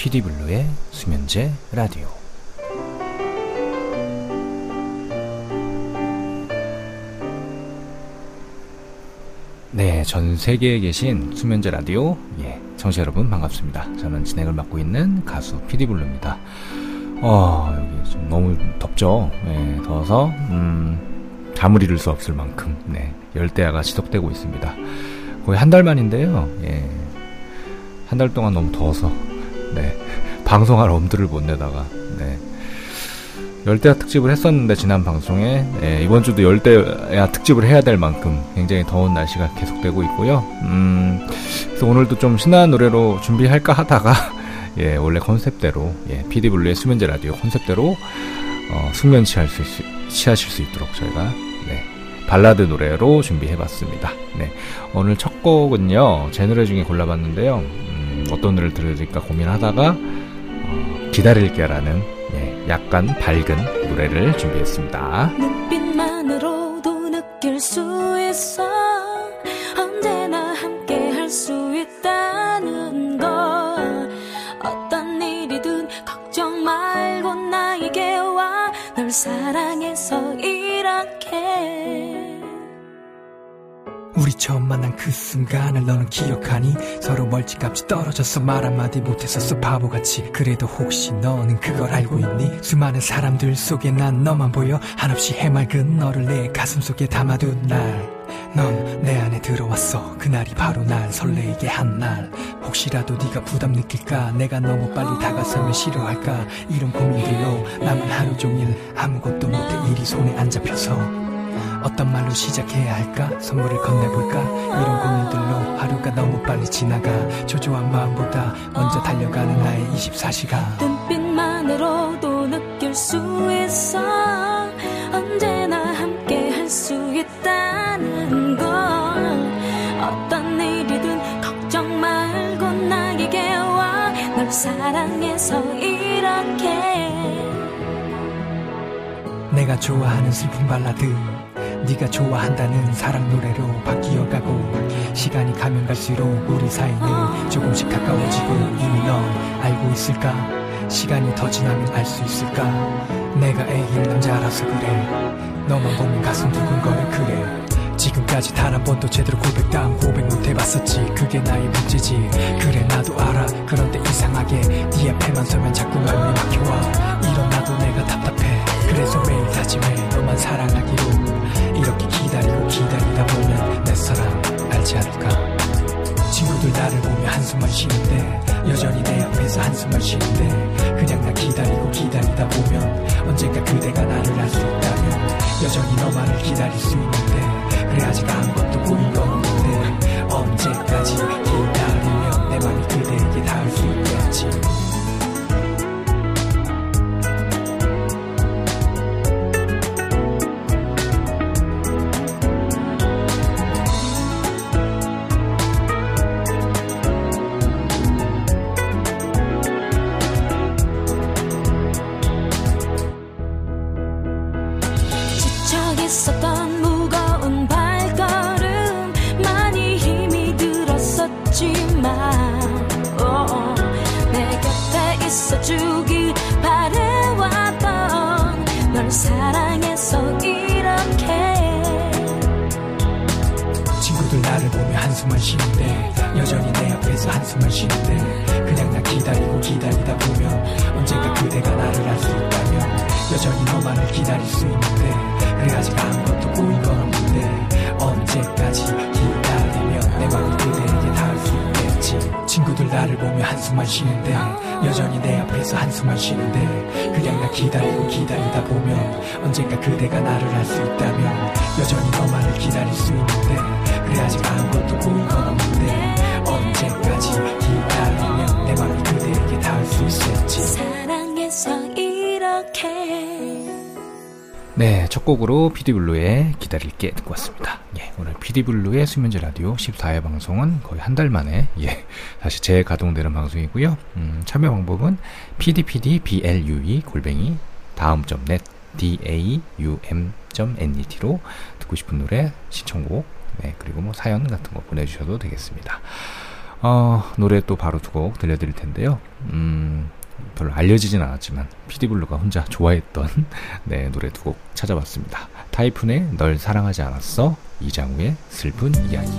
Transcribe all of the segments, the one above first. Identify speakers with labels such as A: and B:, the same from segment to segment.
A: 피디블루의 수면제 라디오 네, 전 세계에 계신 수면제 라디오 예, 청취자 여러분 반갑습니다. 저는 진행을 맡고 있는 가수 피디블루입니다. 어, 여기 좀 너무 덥죠? 예, 더워서 음, 잠을 이룰 수 없을 만큼 네, 열대야가 지속되고 있습니다. 거의 한 달 만인데요. 예, 한 달 동안 너무 더워서 네, 방송할 엄두를 못 내다가 네, 열대야 특집을 했었는데 지난 방송에 예, 이번 주도 열대야 특집을 해야 될 만큼 굉장히 더운 날씨가 계속되고 있고요. 음, 그래서 오늘도 좀 신나는 노래로 준비할까 하다가 예, 원래 컨셉대로 예, 피디블루의 수면제 라디오 컨셉대로 어, 숙면 취할 수 있, 취하실 수 있도록 저희가 네, 발라드 노래로 준비해봤습니다. 네, 오늘 첫 곡은요 제 노래 중에 골라봤는데요. 음, 어떤 노래를 들을까 고민하다가 어, 기다릴게라는 예, 약간 밝은 노래를 준비했습니다.
B: 눈빛만으로도 느낄 수 있어. 언제나 함께 할 수 있다는 걸 어떤 일이든 걱정 말고 나에게 와. 널 사랑해서
C: 처음 만난 그 순간을 너는 기억하니? 서로 멀찌감치 떨어져서 말 한마디 못했었어. 바보같이. 그래도 혹시 너는 그걸 알고 있니? 수많은 사람들 속에 난 너만 보여. 한없이 해맑은 너를 내 가슴 속에 담아둔 날. 넌 내 안에 들어왔어. 그날이 바로 날 설레게 한 날. 혹시라도 네가 부담 느낄까? 내가 너무 빨리 다가서면 싫어할까? 이런 고민들로 남은 하루 종일 아무것도 못해 일이 손에 안 잡혀서 어떤 말로 시작해야 할까? 선물을 건네볼까? 이런 고민들로 하루가 너무 빨리 지나가 초조한 마음보다 먼저 달려가는 나의 24시간.
B: 눈빛만으로도 느낄 수 있어. 언제나 함께 할 수 있다는 걸. 어떤 일이든 걱정 말고 나에게 와. 널 사랑해서 이렇게.
C: 내가 좋아하는 슬픈 발라드 네가 좋아한다는 사랑 노래로 바뀌어가고 시간이 가면 갈수록 우리 사이는 조금씩 가까워지고 이미 넌 알고 있을까? 시간이 더 지나면 알 수 있을까? 내가 애인 남자라서 그래. 너만 보면 가슴 두근거려 그래. 지금까지 단 한 번도 제대로 고백다운 고백 못 해봤었지. 그게 나의 문제지. 그래 나도 알아. 그런데 이상하게 네 앞에만 서면 자꾸 마음이 막혀와. 이런 나도 내가 답답해 그래서 매일 다짐해. 너만 사랑하기로 이렇게 기다리고 기다리다 보면 내 사랑 알지 않을까? 친구들 나를 보며 한숨만 쉬는데 여전히 내 앞에서 한숨만 쉬는데 그냥 나 기다리고 기다리다 보면 언젠가 그대가 나를 알 수 있다면 여전히 너만을 기다릴 수 있는데 그래 아직 아무것도 보인 건 없는데 언제까지 기다리면 내 맘이 그대에게 닿을 수 있겠지 기다리다 보면 언젠가 그대가 나를 알 수 있다면 여전히 너만을 기다릴 수 있는데 그래 아직 아무것도 보인 건 없는데 언제까지 기다리면 내 맘이 그대에게 닿을 수 있겠지. 친구들 나를 보며 한숨만 쉬는데 여전히 내 앞에서 한숨만 쉬는데 그냥 나 기다리고 기다리다 보면 언젠가 그대가 나를 알 수 있다면 여전히 너만을 기다릴 수 있는데 그래 아직 아무것도 보인 건 없는데 언제까지 기다리면 내 맘이 그대에게 닿을 수 있을지
B: 사랑해서 이렇게
A: 네, 첫 곡으로 피디블루의 기다릴게 듣고 왔습니다. 예, 오늘 피디블루의 수면제 라디오 14회 방송은 거의 한 달 만에 예, 다시 재가동되는 방송이고요. 음, 참여 방법은 pdpdblue 골뱅이 다음.net daum.net로 듣고 싶은 노래, 신청곡, 네, 그리고 뭐 사연 같은 거 보내주셔도 되겠습니다.
D: 어, 노래 또 바로 두 곡 들려드릴 텐데요. 음, 별로 알려지진 않았지만 피디블루가 혼자 좋아했던 네, 노래 두 곡 찾아봤습니다. 타이푼의 널 사랑하지 않았어, 이장우의 슬픈 이야기.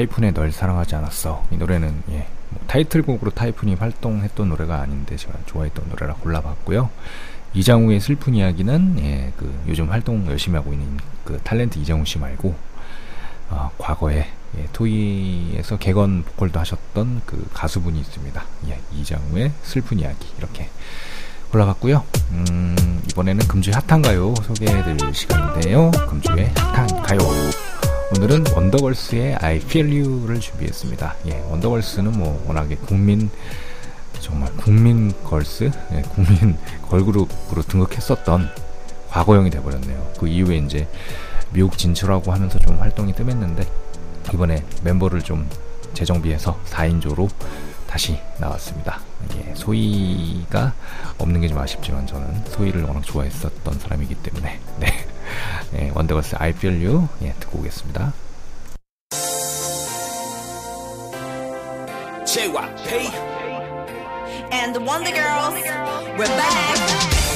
A: 타이푼의 널 사랑하지 않았어. 이 노래는 예, 뭐 타이틀곡으로 타이푼이 활동했던 노래가 아닌데 제가 좋아했던 노래라 골라봤고요. 이장우의 슬픈 이야기는 예, 그 요즘 활동 열심히 하고 있는 그 탤런트 이장우 씨 말고 어, 과거에 예, 토이에서 개건 보컬도 하셨던 그 가수분이 있습니다. 예, 이장우의 슬픈 이야기 이렇게 골라봤고요. 음, 이번에는 금주의 핫한 가요 소개해드릴 시간인데요. 금주의 핫한 가요. 오늘은 원더걸스의 I Feel You를 준비했습니다. 예, 원더걸스는 뭐 워낙에 국민 정말 국민 걸스, 예, 국민 걸그룹으로 등극했었던 과거형이 돼버렸네요. 그 이후에 이제 미국 진출하고 하면서 좀 활동이 뜸했는데 이번에 멤버를 좀 재정비해서 4인조로 다시 나왔습니다. 예, 소희가 없는 게 좀 아쉽지만 저는 소희를 워낙 좋아했었던 사람이기 때문에 네. 예, 원더걸스 I Feel You 예, 듣고 오겠습니다.
E: JYP
F: and the Wonder Girls. We're back.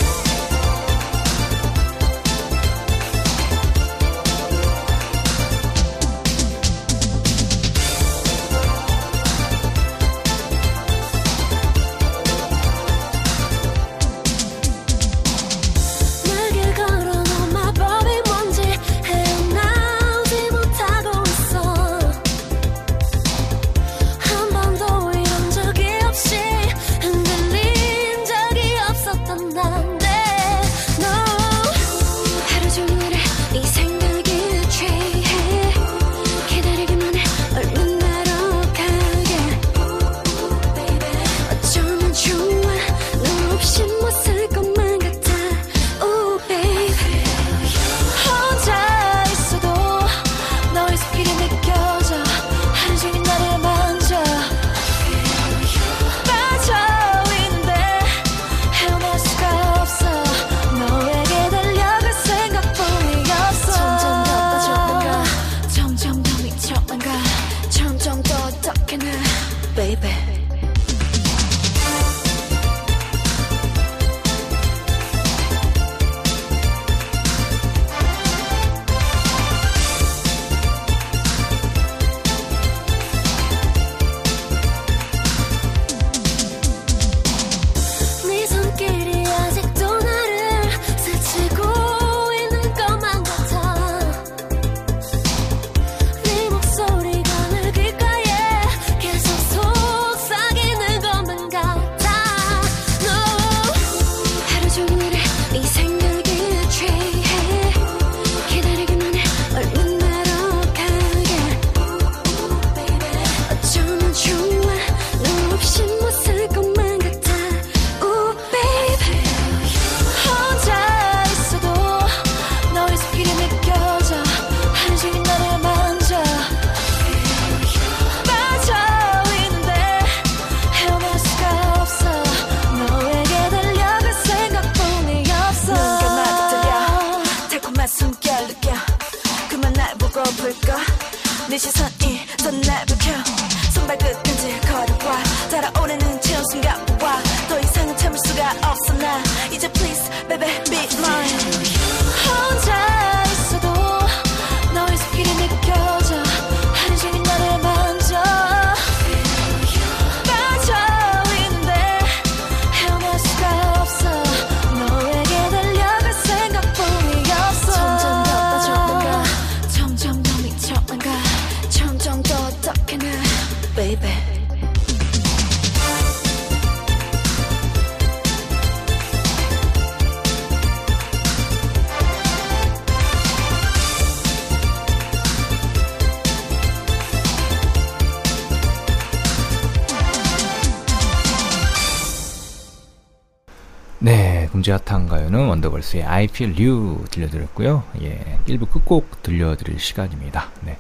G: 네,
A: 금지핫한 가요는 원더걸스의 I Feel You 들려드렸고요. 예, 1부 끝곡 들려드릴 시간입니다. 네.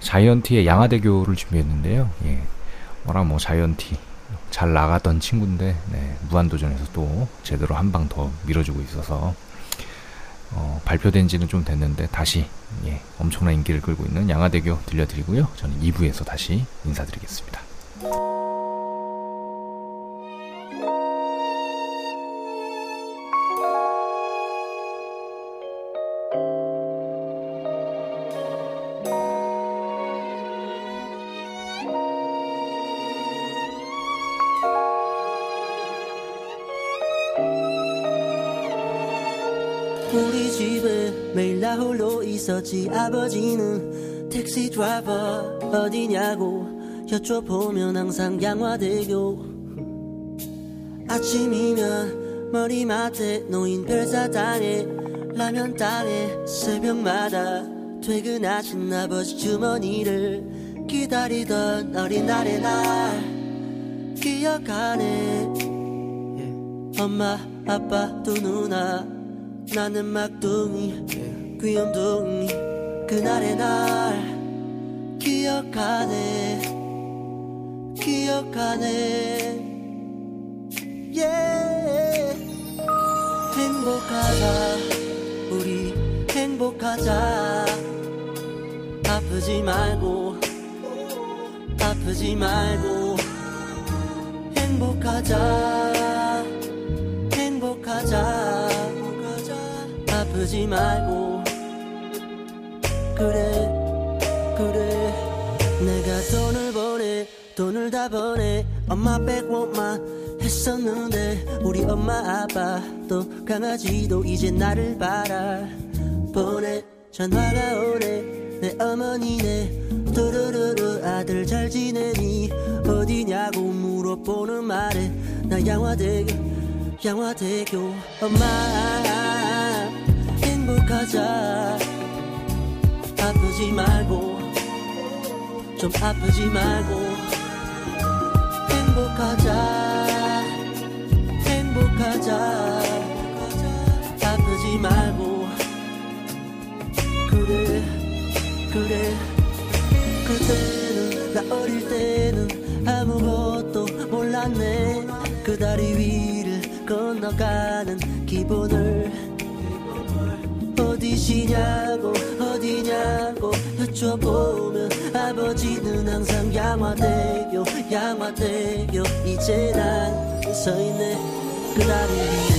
A: 자이언티의 양화대교를 준비했는데요. 예, 뭐라 뭐 자이언티 잘 나가던 친구인데 네, 무한도전에서 또 제대로 한 방 더 밀어주고 있어서 어, 발표된 지는 좀 됐는데 다시 예, 엄청난 인기를 끌고 있는 양화대교 들려드리고요. 저는 2부에서 다시 인사드리겠습니다.
H: 있었지. 아버지는 택시 드라이버 어디냐고 여쭤보면 항상 양화대교. 아침이면 머리맡에 놓인 별사탕에 라면 땅에 새벽마다 퇴근하신 아버지 주머니를 기다리던 어린 날의 날. 기억하네. 예. 엄마 아빠 두 누나 나는 막둥이 귀염둥이 그날의 날 기억하네. 기억하네. Yeah. 행복하자. 우리 행복하자. 아프지 말고 아프지 말고. 행복하자. 행복하자. 아프지 말고 그래 그래. 내가 돈을 보내 돈을 다 보내. 엄마 빼고만 했었는데 우리 엄마 아빠 또 강아지도 이제 나를 바라. 보내 전화가 오네 내 어머니네. 두루루루 아들 잘 지내니 어디냐고 물어보는 말에 나 양화대교 양화대교. 엄마 행복하자 아프지 말고 좀 아프지 말고 행복하자 행복하자. 아프지 말고 그래 그래 그때는 나 어릴 때는 아무것도 몰랐네. 그 다리 위를 건너가는 기분을 어디시냐고 어디냐고 여쭤보면 아버지는 항상 양화대교 양화대교. 이제 난 서 있네. 그 다리 위에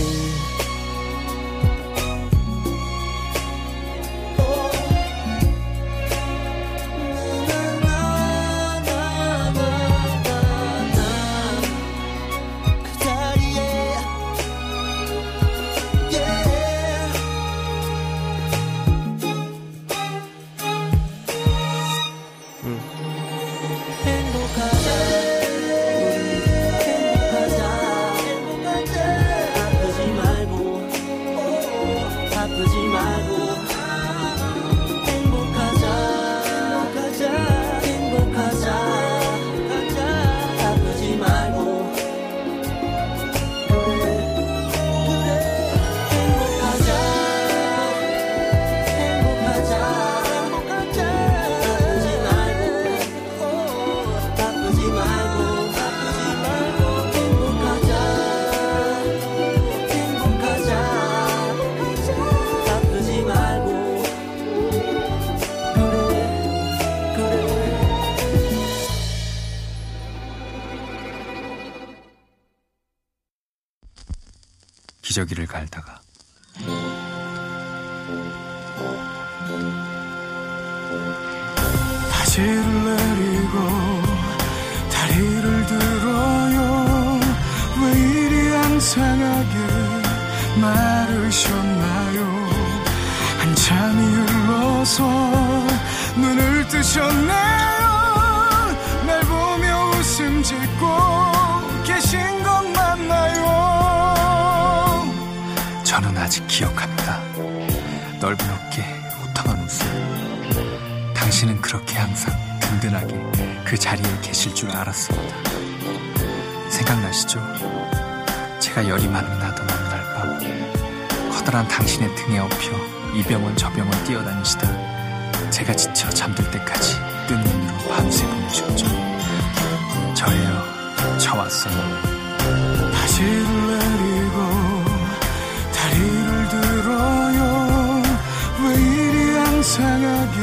E: 이리 앙상하게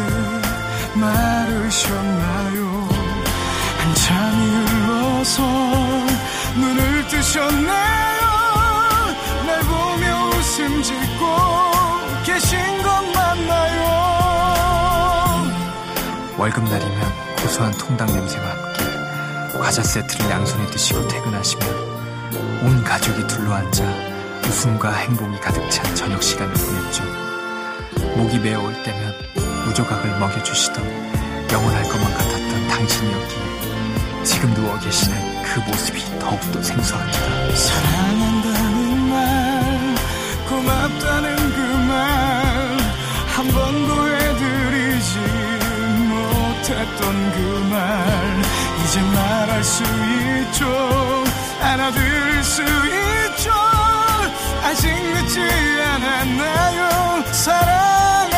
E: 마르셨나요? 한참이 흘러서 눈을 뜨셨네요. 날 보며 웃음 짓고 계신 것 맞나요? 월급날이면 고소한 통닭 냄새와 함께 과자 세트를 양손에 드시고 퇴근하시면 온 가족이 둘러앉아 웃음과 행복이 가득 찬 저녁 시간을 보냈죠. 목이 메어올 때면 무조각을 먹여주시던 영원할 것만 같았던 당신이었기에 지금 누워 계시는 그 모습이 더욱더 생소합니다. 사랑한다는 말, 고맙다는 그 말 한 번도 해드리지 못했던 그 말. 이제 말할 수 있죠. 알아들을 수 있죠 아직 늦지 않았나요? 사랑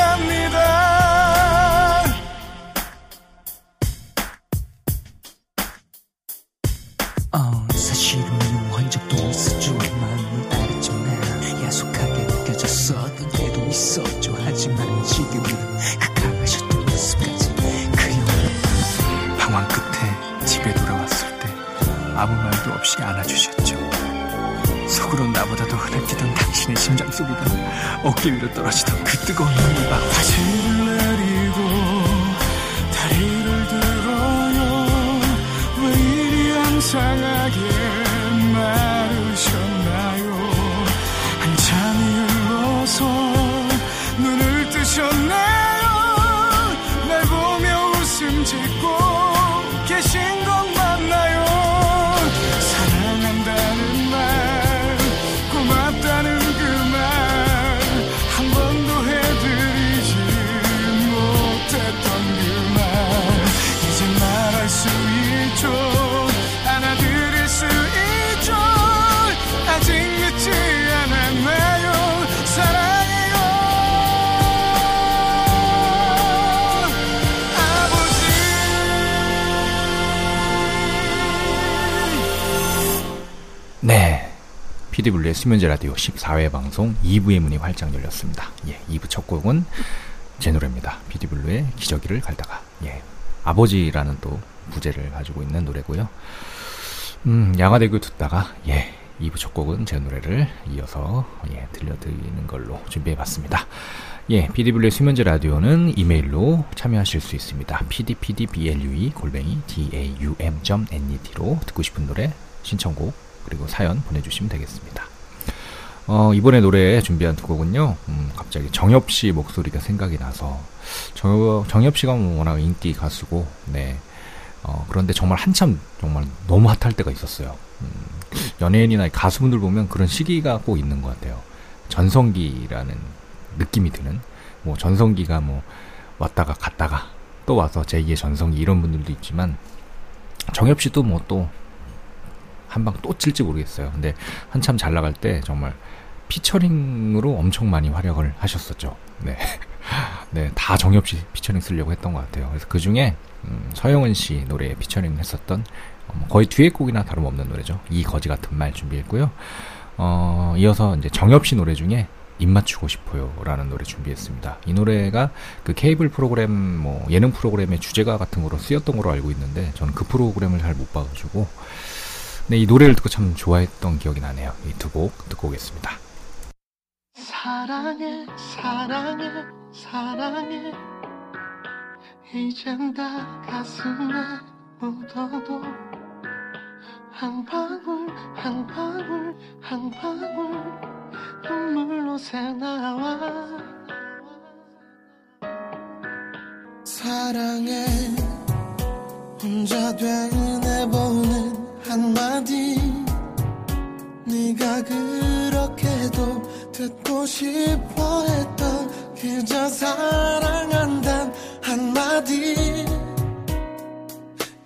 E: 흐느끼던 당신의 심장 소리가 어깨 위로 떨어지던 그 뜨거운 눈물과 바지를 내리고 다리를 들어요. 왜 이리 앙상
A: PD블루의 수면제 라디오 14회 방송 2부의 문이 활짝 열렸습니다. 예, 2부 첫 곡은 제 노래입니다. PD블루의 기저귀를 갈다가. 예. 아버지라는 또 부제를 가지고 있는 노래고요. 음, 양화대교 듣다가 예. 2부 첫 곡은 제 노래를 이어서 예, 들려드리는 걸로 준비해 봤습니다. 예, PD블루의 수면제 라디오는 이메일로 참여하실 수 있습니다. pdpdblue 골뱅이 daum.net로 듣고 싶은 노래 신청곡 그리고 사연 보내주시면 되겠습니다. 어, 이번에 노래 준비한 두 곡은요, 음, 갑자기 정엽 씨 목소리가 생각이 나서, 정, 정엽 씨가 뭐 워낙 인기 가수고, 네. 어, 그런데 정말 한참, 정말 너무 핫할 때가 있었어요. 음, 연예인이나 가수분들 보면 그런 시기가 꼭 있는 것 같아요. 전성기라는 느낌이 드는, 뭐, 전성기가 뭐, 왔다가 갔다가, 또 와서 제2의 전성기 이런 분들도 있지만, 정엽 씨도 뭐 또, 한 방또 칠지 모르겠어요. 근데 한참 잘 나갈 때 정말 피처링으로 엄청 많이 활약을 하셨었죠. 네. 네, 다 정엽 씨 피처링 쓰려고 했던 것 같아요. 그래서 그 중에, 음, 서영은 씨 노래에 피처링 했었던, 어, 거의 뒤에 곡이나 다름없는 노래죠. 이 거지 같은 말 준비했고요. 어, 이어서 이제 정엽 씨 노래 중에 입 맞추고 싶어요 라는 노래 준비했습니다. 이 노래가 그 케이블 프로그램, 뭐, 예능 프로그램의 주제가 같은 거로 쓰였던 걸로 알고 있는데, 저는 그 프로그램을 잘 못 봐가지고, 네, 이 노래를 듣고 참 좋아했던 기억이 나네요. 이 두 곡 듣고 오겠습니다.
I: 사랑해, 사랑해, 사랑해. 이젠 다 가슴에 묻어도 한 방울, 한 방울, 한 방울 눈물로 새나와. 사랑해, 혼자 되는
B: 내
I: 보호. 한마디. 네가 그렇게도 듣고 싶어 했던 그저 사랑한단 한마디.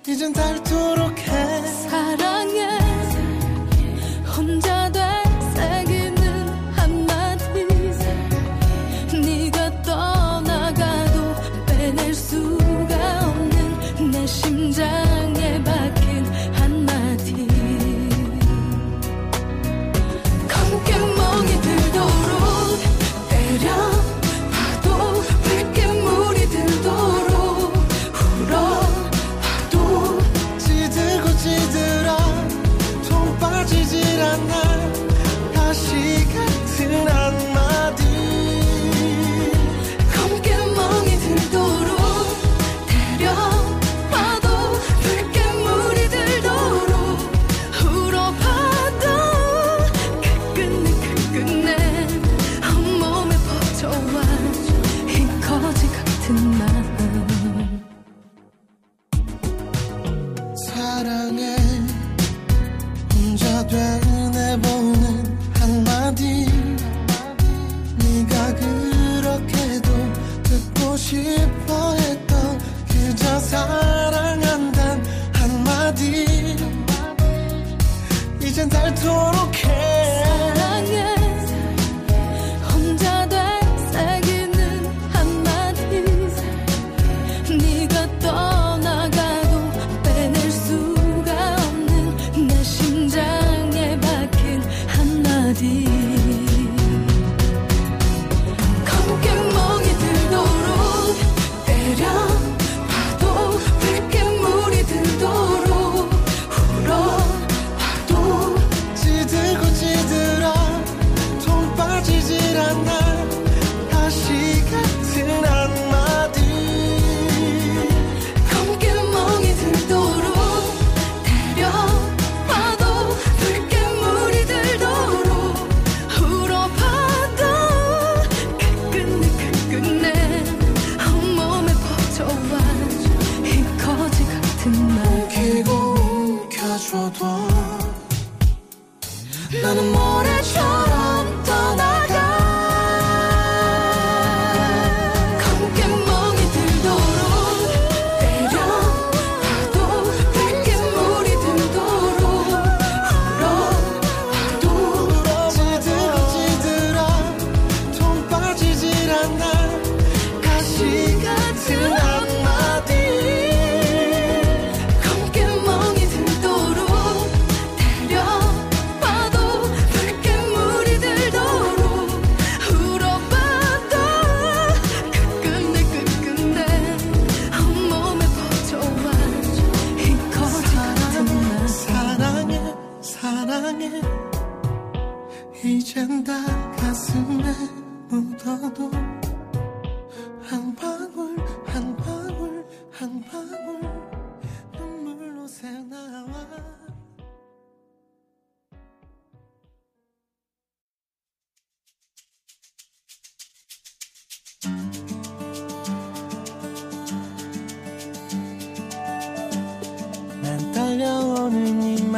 I: 이젠 닳도록 해. 사랑해.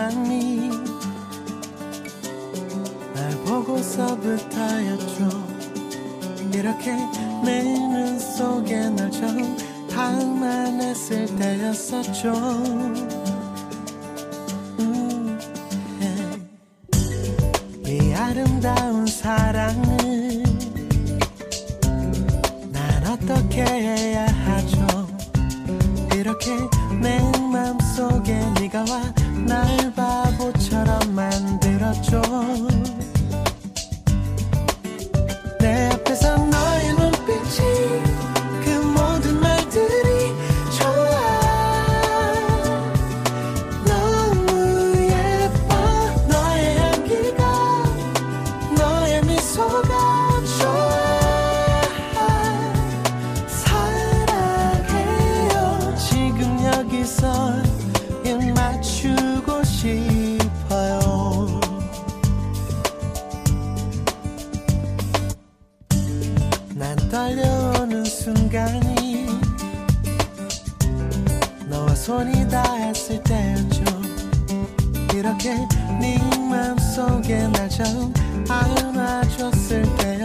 I: 희망이 날 보고서부터였죠 이렇게 내 눈 속에 날처 당만했을 때였었죠.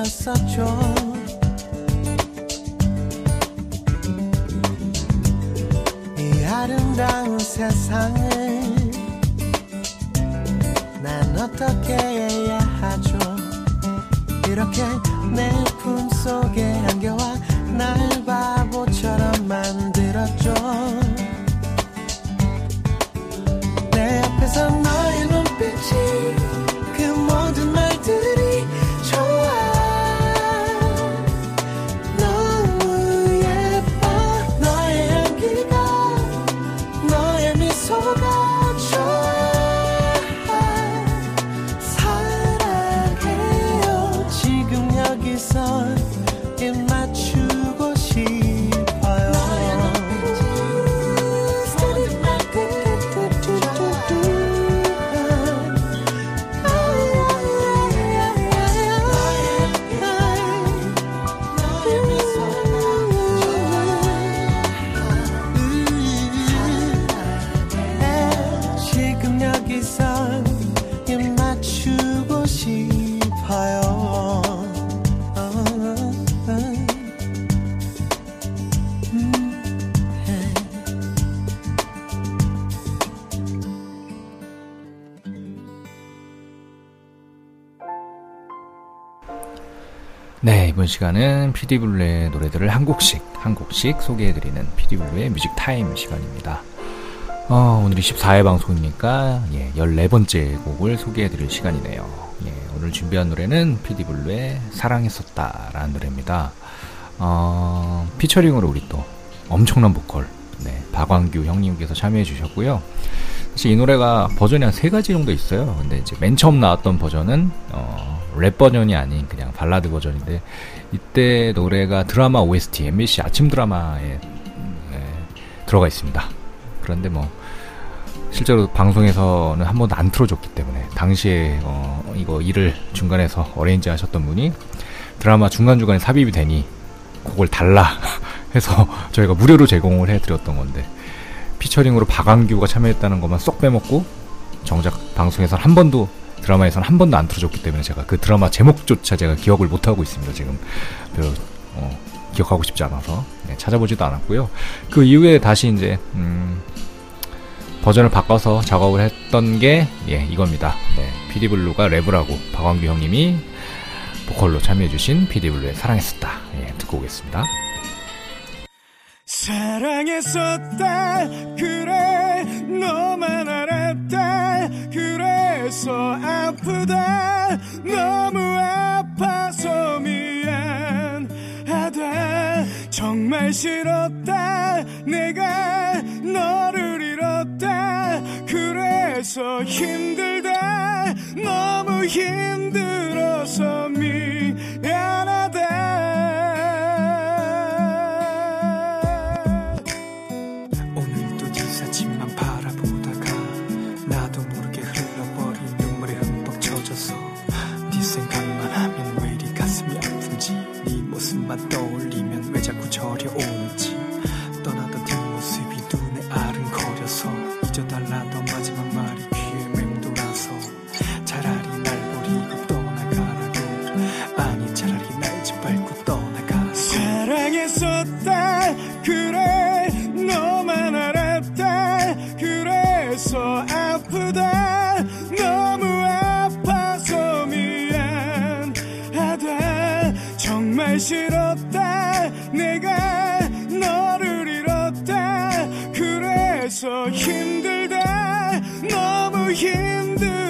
I: 때였었죠 이 아름다운 세상을 난 어떻게 해야 하죠? 이렇게 내 품속에 안겨와 날바
A: 네, 이번 시간은 피디블루의 노래들을 한 곡씩, 한 곡씩 소개해드리는 피디블루의 music time 시간입니다. 어, 오늘이 14회 방송이니까, 예, 14번째 곡을 소개해드릴 시간이네요. 예, 오늘 준비한 노래는 피디블루의 사랑했었다 라는 노래입니다. 어, featuring으로 우리 또 엄청난 보컬, 네, 박광규 형님께서 참여해 주셨고요. 사실 이 노래가 버전이 한 세 가지 정도 있어요. 근데 이제 맨 처음 나왔던 버전은 어, 랩 버전이 아닌 그냥 발라드 버전인데 이때 노래가 드라마 OST MBC 아침 드라마에 예, 들어가 있습니다. 그런데 뭐 실제로 방송에서는 한 번도 안 틀어줬기 때문에 당시에 어, 이거 일을 중간에서 어레인지 하셨던 분이 드라마 중간중간에 삽입이 되니 그걸 달라 해서 저희가 무료로 제공을 해드렸던 건데 피처링으로 박완규가 참여했다는 것만 쏙 빼먹고 정작 방송에서 한 번도 드라마에서는 한 번도 안 틀어줬기 때문에 제가 그 드라마 제목조차 제가 기억을 못 하고 있습니다. 지금 별로 어, 기억하고 싶지 않아서 네, 찾아보지도 않았고요. 그 이후에 다시 이제 음, 버전을 바꿔서 작업을 했던 게 예, 이겁니다. 네, 피디블루가 랩을 하고 박완규 형님이 보컬로 참여해주신 피디블루의 사랑했었다. 예, 듣고 오겠습니다.
E: 사랑했었다 그래 알았다 그래서 아프다. 너무 아파서 미안하다. 정말 싫었다. 내가 너를 잃었다. 그래서 힘들다. 너무 힘들어서 미안하다
C: 자
E: 힘들다 너무 힘들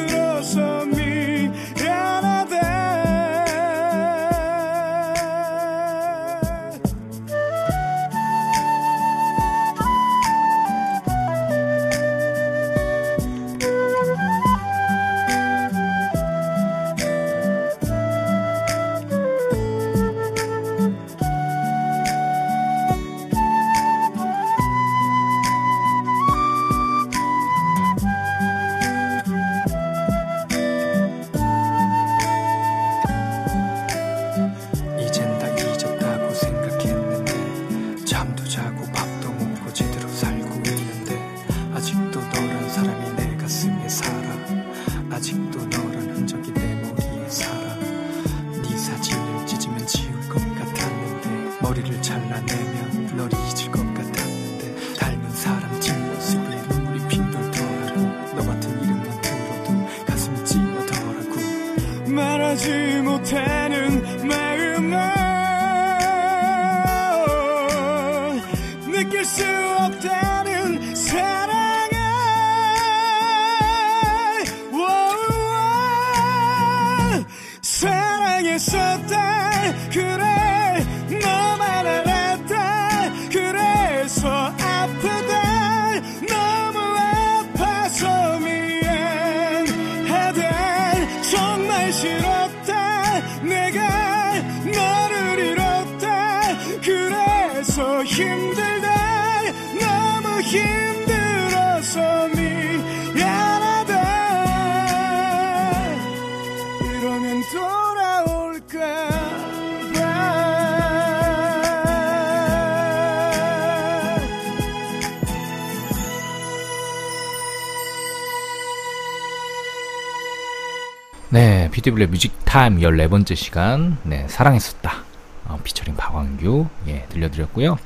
J: 네, 피디블루의 music time 14번째 시간. 네, 사랑했었다. 어, 피처링 박광규. 예, 들려드렸고요.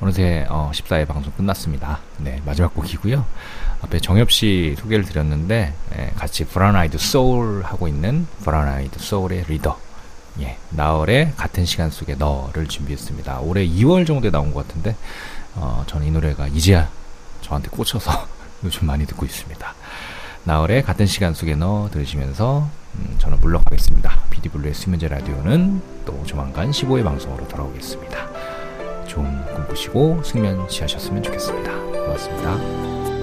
J: 어느새 어, 14회 방송 끝났습니다. 네, 마지막 곡이고요. 앞에 정엽 씨 소개를 드렸는데 예, 같이 브라운 아이드 소울 하고 있는 브라운 아이드 소울의 리더. 예, 나얼의 같은 시간 속에 너를 준비했습니다. 올해 2월 정도에 나온 것 같은데 어, 저는 이 노래가 이제야 저한테 꽂혀서 요즘 많이 듣고 있습니다. 나월의 같은 시간 속에 너 들으시면서 음, 저는 물러가겠습니다. 비디블루의 수면제 라디오는 또 조만간 15회 방송으로 돌아오겠습니다. 좋은 꿈 꾸시고 숙면 취하셨으면 좋겠습니다. 고맙습니다.